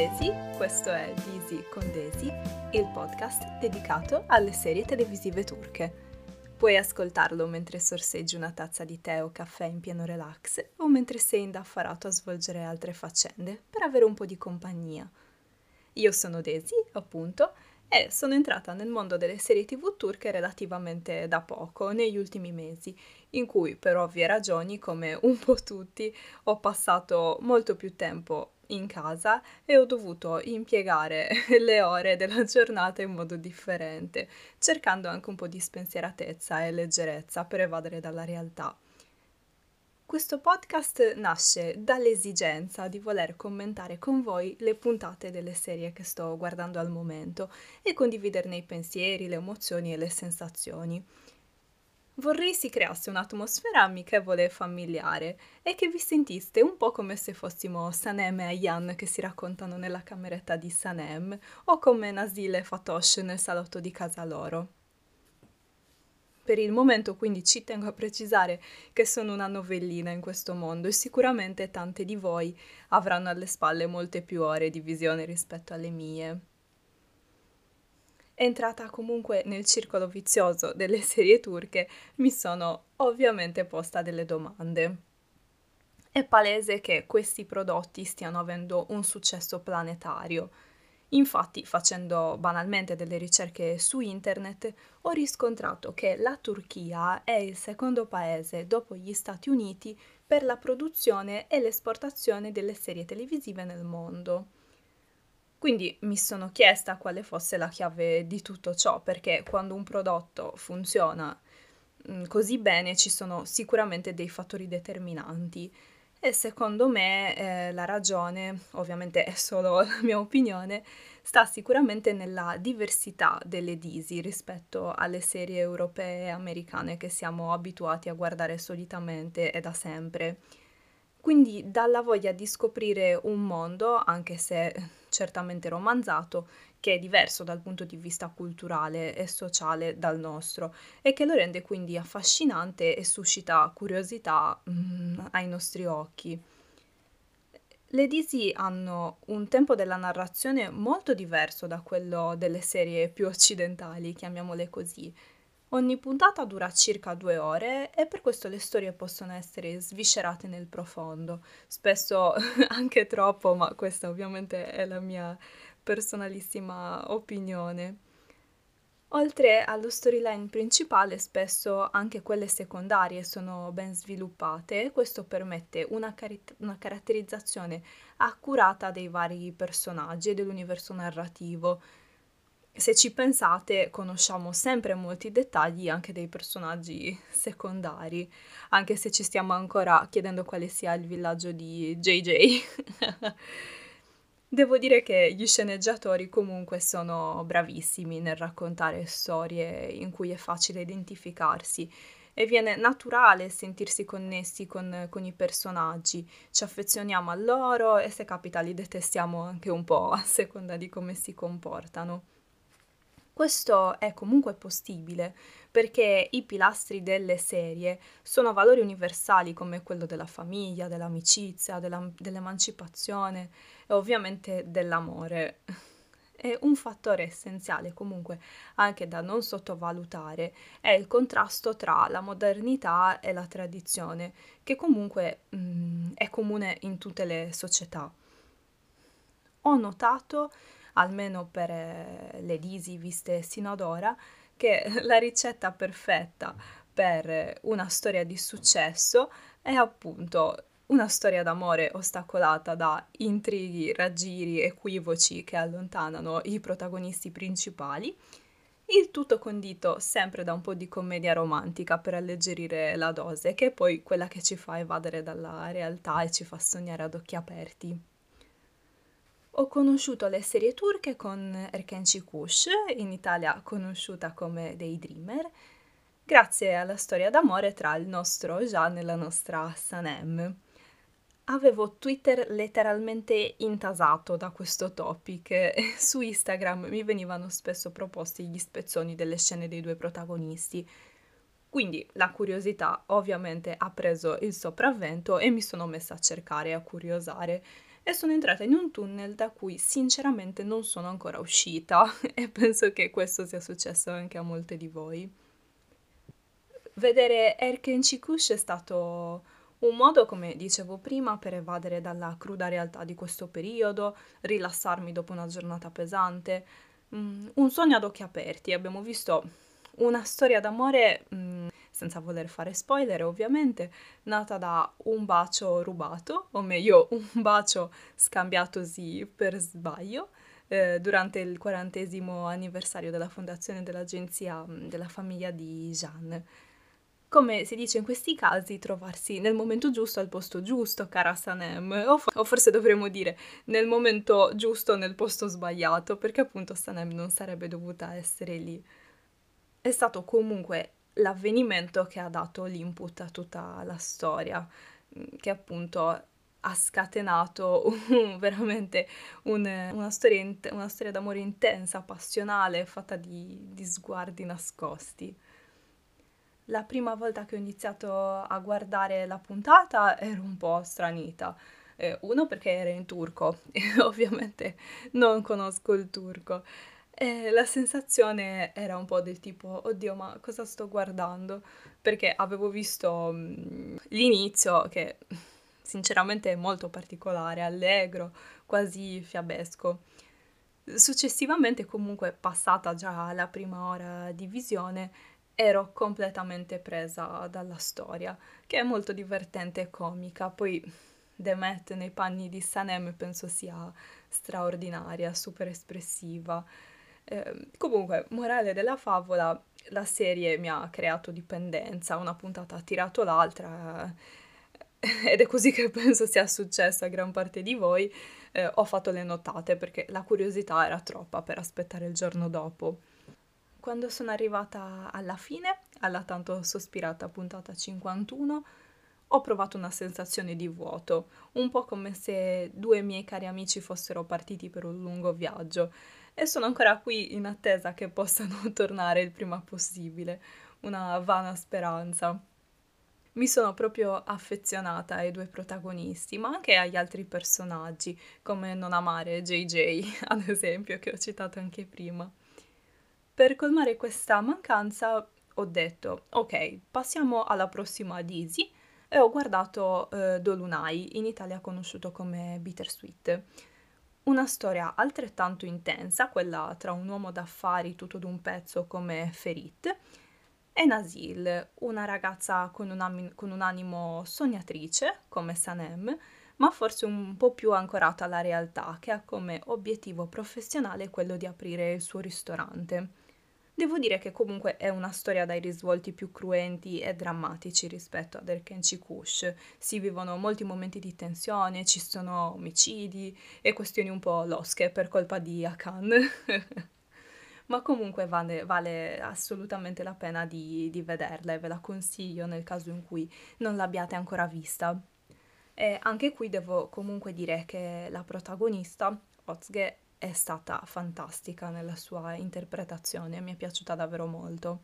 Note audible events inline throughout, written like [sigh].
Desi, questo è Disi con Desi, il podcast dedicato alle serie televisive turche. Puoi ascoltarlo mentre sorseggi una tazza di tè o caffè in pieno relax o mentre sei indaffarato a svolgere altre faccende per avere un po' di compagnia. Io sono Desi, appunto, e sono entrata nel mondo delle serie tv turche relativamente da poco, negli ultimi mesi, in cui per ovvie ragioni, come un po' tutti, ho passato molto più tempo in casa e ho dovuto impiegare [laughs] le ore della giornata in modo differente, cercando anche un po' di spensieratezza e leggerezza per evadere dalla realtà. Questo podcast nasce dall'esigenza di voler commentare con voi le puntate delle serie che sto guardando al momento e condividerne i pensieri, le emozioni e le sensazioni. Vorrei si creasse un'atmosfera amichevole e familiare e che vi sentiste un po' come se fossimo Sanem e Ayan che si raccontano nella cameretta di Sanem o come Nasil e Fatosh nel salotto di casa loro. Per il momento quindi ci tengo a precisare che sono una novellina in questo mondo e sicuramente tante di voi avranno alle spalle molte più ore di visione rispetto alle mie entrata comunque nel circolo vizioso delle [laughs] serie turche, mi sono ovviamente posta delle domande. È palese che questi prodotti stiano avendo un successo planetario. Infatti, facendo banalmente delle ricerche su internet, ho riscontrato che la Turchia è il secondo paese dopo gli Stati Uniti per la produzione e l'esportazione delle serie televisive nel mondo. Quindi mi sono chiesta quale fosse la chiave di tutto ciò, perché quando un prodotto funziona mm, così bene ci sono sicuramente dei fattori determinanti e secondo me eh, la ragione, ovviamente è solo [laughs] la mia opinione, sta sicuramente nella diversità delle Disi rispetto alle serie europee e americane che siamo abituati a guardare solitamente e da sempre. Quindi dalla voglia di scoprire un mondo, anche se certamente romanzato, che è diverso dal punto di vista culturale e sociale dal nostro e che lo rende quindi affascinante e suscita curiosità mm, ai nostri occhi. Le Disi hanno un tempo della narrazione molto diverso da quello delle serie più occidentali, chiamiamole così. Ogni puntata dura circa due ore e per questo le storie possono essere sviscerate nel profondo, spesso [laughs] anche troppo, ma questa ovviamente è la mia personalissima opinione. Oltre allo storyline principale, spesso anche quelle secondarie sono ben sviluppate, questo permette una, cari- una caratterizzazione accurata dei vari personaggi e dell'universo narrativo, se ci pensate, conosciamo sempre molti dettagli anche dei personaggi secondari, anche se ci stiamo ancora chiedendo quale sia il villaggio di JJ. [laughs] Devo dire che gli sceneggiatori comunque sono bravissimi nel raccontare storie in cui è facile identificarsi e viene naturale sentirsi connessi con, con, i personaggi, ci affezioniamo a loro e se capita li detestiamo anche un po' a seconda di come si comportano. Questo è comunque possibile perché i pilastri delle serie sono valori universali come quello della famiglia, dell'amicizia, della, dell'emancipazione e ovviamente dell'amore. [laughs] E un fattore essenziale comunque anche da non sottovalutare è il contrasto tra la modernità e la tradizione, che comunque mh, mm, è comune in tutte le società. Ho notato almeno per eh, le disi viste sino ad ora, che [laughs] la ricetta perfetta per una storia di successo è appunto una storia d'amore ostacolata da intrighi, raggiri, equivoci che allontanano i protagonisti principali, il tutto condito sempre da un po' di commedia romantica per alleggerire la dose, che è poi quella che ci fa evadere dalla realtà e ci fa sognare ad occhi aperti. Ho conosciuto le serie turche con Erkenci Kush, in Italia conosciuta come Daydreamer, grazie alla storia d'amore tra il nostro Jean e la nostra Sanem. Avevo Twitter letteralmente intasato da questo topic e [laughs] su Instagram mi venivano spesso proposti gli spezzoni delle scene dei due protagonisti. Quindi la curiosità ovviamente ha preso il sopravvento e mi sono messa a cercare a curiosare e sono entrata in un tunnel da cui sinceramente non sono ancora uscita [laughs] e penso che questo sia successo anche a molte di voi. Vedere Erken Chikush è stato un modo, come dicevo prima, per evadere dalla cruda realtà di questo periodo, rilassarmi dopo una giornata pesante, mm, un sogno ad occhi aperti. Abbiamo visto una storia d'amore, mm, senza voler fare spoiler ovviamente, nata da un bacio rubato, o meglio [laughs] un bacio scambiatosi per sbaglio, eh, durante il quarantesimo anniversario della fondazione dell'agenzia mm, della famiglia di Jeanne come si dice in questi casi, trovarsi nel momento giusto al posto giusto, cara Sanem, o, for- o, forse dovremmo dire nel momento giusto nel posto sbagliato, perché appunto Sanem non sarebbe dovuta essere lì. È stato comunque l'avvenimento che ha dato l'input a tutta la storia, mm, che appunto ha scatenato un, [laughs] veramente un, una, storia in, una, storia d'amore intensa, passionale, fatta di, di sguardi nascosti la prima volta che ho iniziato a guardare la puntata ero un po' stranita. Eh, uno perché era in turco [laughs] e ovviamente non conosco il turco. E la sensazione era un po' del tipo, oddio, ma cosa sto guardando? Perché avevo visto mh, l'inizio che [laughs] sinceramente è molto particolare, allegro, quasi fiabesco. Successivamente, comunque, passata già la prima ora di visione, ero completamente presa dalla storia, che è molto divertente e comica. Poi [laughs] Demet nei panni di Sanem penso sia straordinaria, super espressiva. Eh, comunque, morale della favola, la serie mi ha creato dipendenza, una puntata ha tirato l'altra [laughs] ed è così che penso sia successo a gran parte di voi. Eh, ho fatto le notate perché la curiosità era troppa per aspettare il giorno dopo. Quando sono arrivata alla fine, alla tanto sospirata puntata 51, ho provato una sensazione di vuoto, un po' come se due miei cari amici fossero partiti per un lungo viaggio e sono ancora qui in attesa che possano [laughs] tornare il prima possibile, una vana speranza. Mi sono proprio affezionata ai due protagonisti, ma anche agli altri personaggi, come non amare JJ, [laughs] ad esempio, che ho citato anche prima. Per colmare questa mancanza ho detto, ok, passiamo alla prossima Dizzy e ho guardato eh, Dolunai, in Italia conosciuto come Bittersweet. Una storia altrettanto intensa, quella tra un uomo d'affari tutto d'un pezzo come Ferit e Nasil, una ragazza con un, am- con un animo sognatrice come Sanem, ma forse un po' più ancorata alla realtà, che ha come obiettivo professionale quello di aprire il suo ristorante. Devo dire che comunque è una storia dai risvolti più cruenti e drammatici rispetto ad Erkenci Kush. Si vivono molti momenti di tensione, ci sono omicidi e questioni un po' losche per colpa di Akan. [laughs] Ma comunque vale, vale, assolutamente la pena di, di vederla e ve la consiglio nel caso in cui non l'abbiate ancora vista. E anche qui devo comunque dire che la protagonista, Ozge, è stata fantastica nella sua interpretazione, mi è piaciuta davvero molto.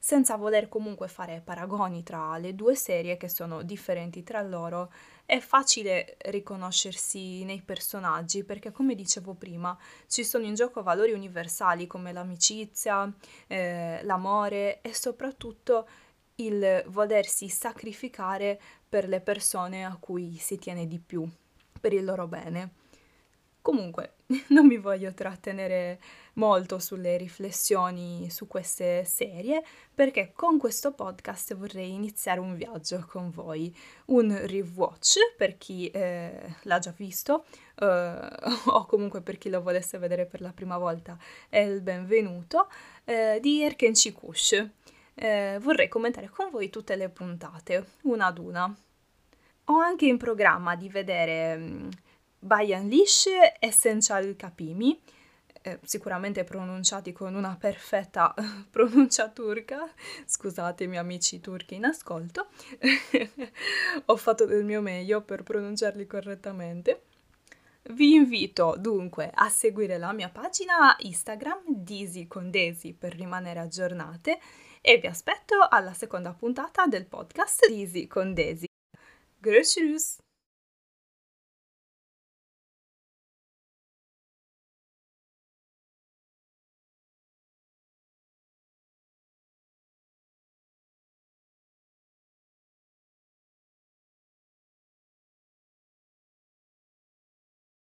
Senza voler comunque fare paragoni tra le due serie che sono differenti tra loro, è facile riconoscersi nei personaggi perché, come dicevo prima, ci sono in gioco valori universali come l'amicizia, eh, l'amore e soprattutto il volersi sacrificare per le persone a cui si tiene di più, per il loro bene. Comunque, [laughs] non mi voglio trattenere molto sulle riflessioni su queste serie perché con questo podcast vorrei iniziare un viaggio con voi, un rewatch per chi eh, l'ha già visto eh, [laughs] o comunque per chi lo volesse vedere per la prima volta è il benvenuto eh, di Erken Chikush. Eh, vorrei commentare con voi tutte le puntate, una ad una. Ho anche in programma di vedere mm, Bayan Lish Essential Kapimi, eh, sicuramente pronunciati con una perfetta [laughs] pronuncia turca, scusatemi amici turchi in ascolto, [laughs] ho fatto del mio meglio per pronunciarli correttamente. Vi invito dunque a seguire la mia pagina Instagram Disi con Desi per rimanere aggiornate e vi aspetto alla seconda puntata del podcast Disi con Desi. Görüşürüz!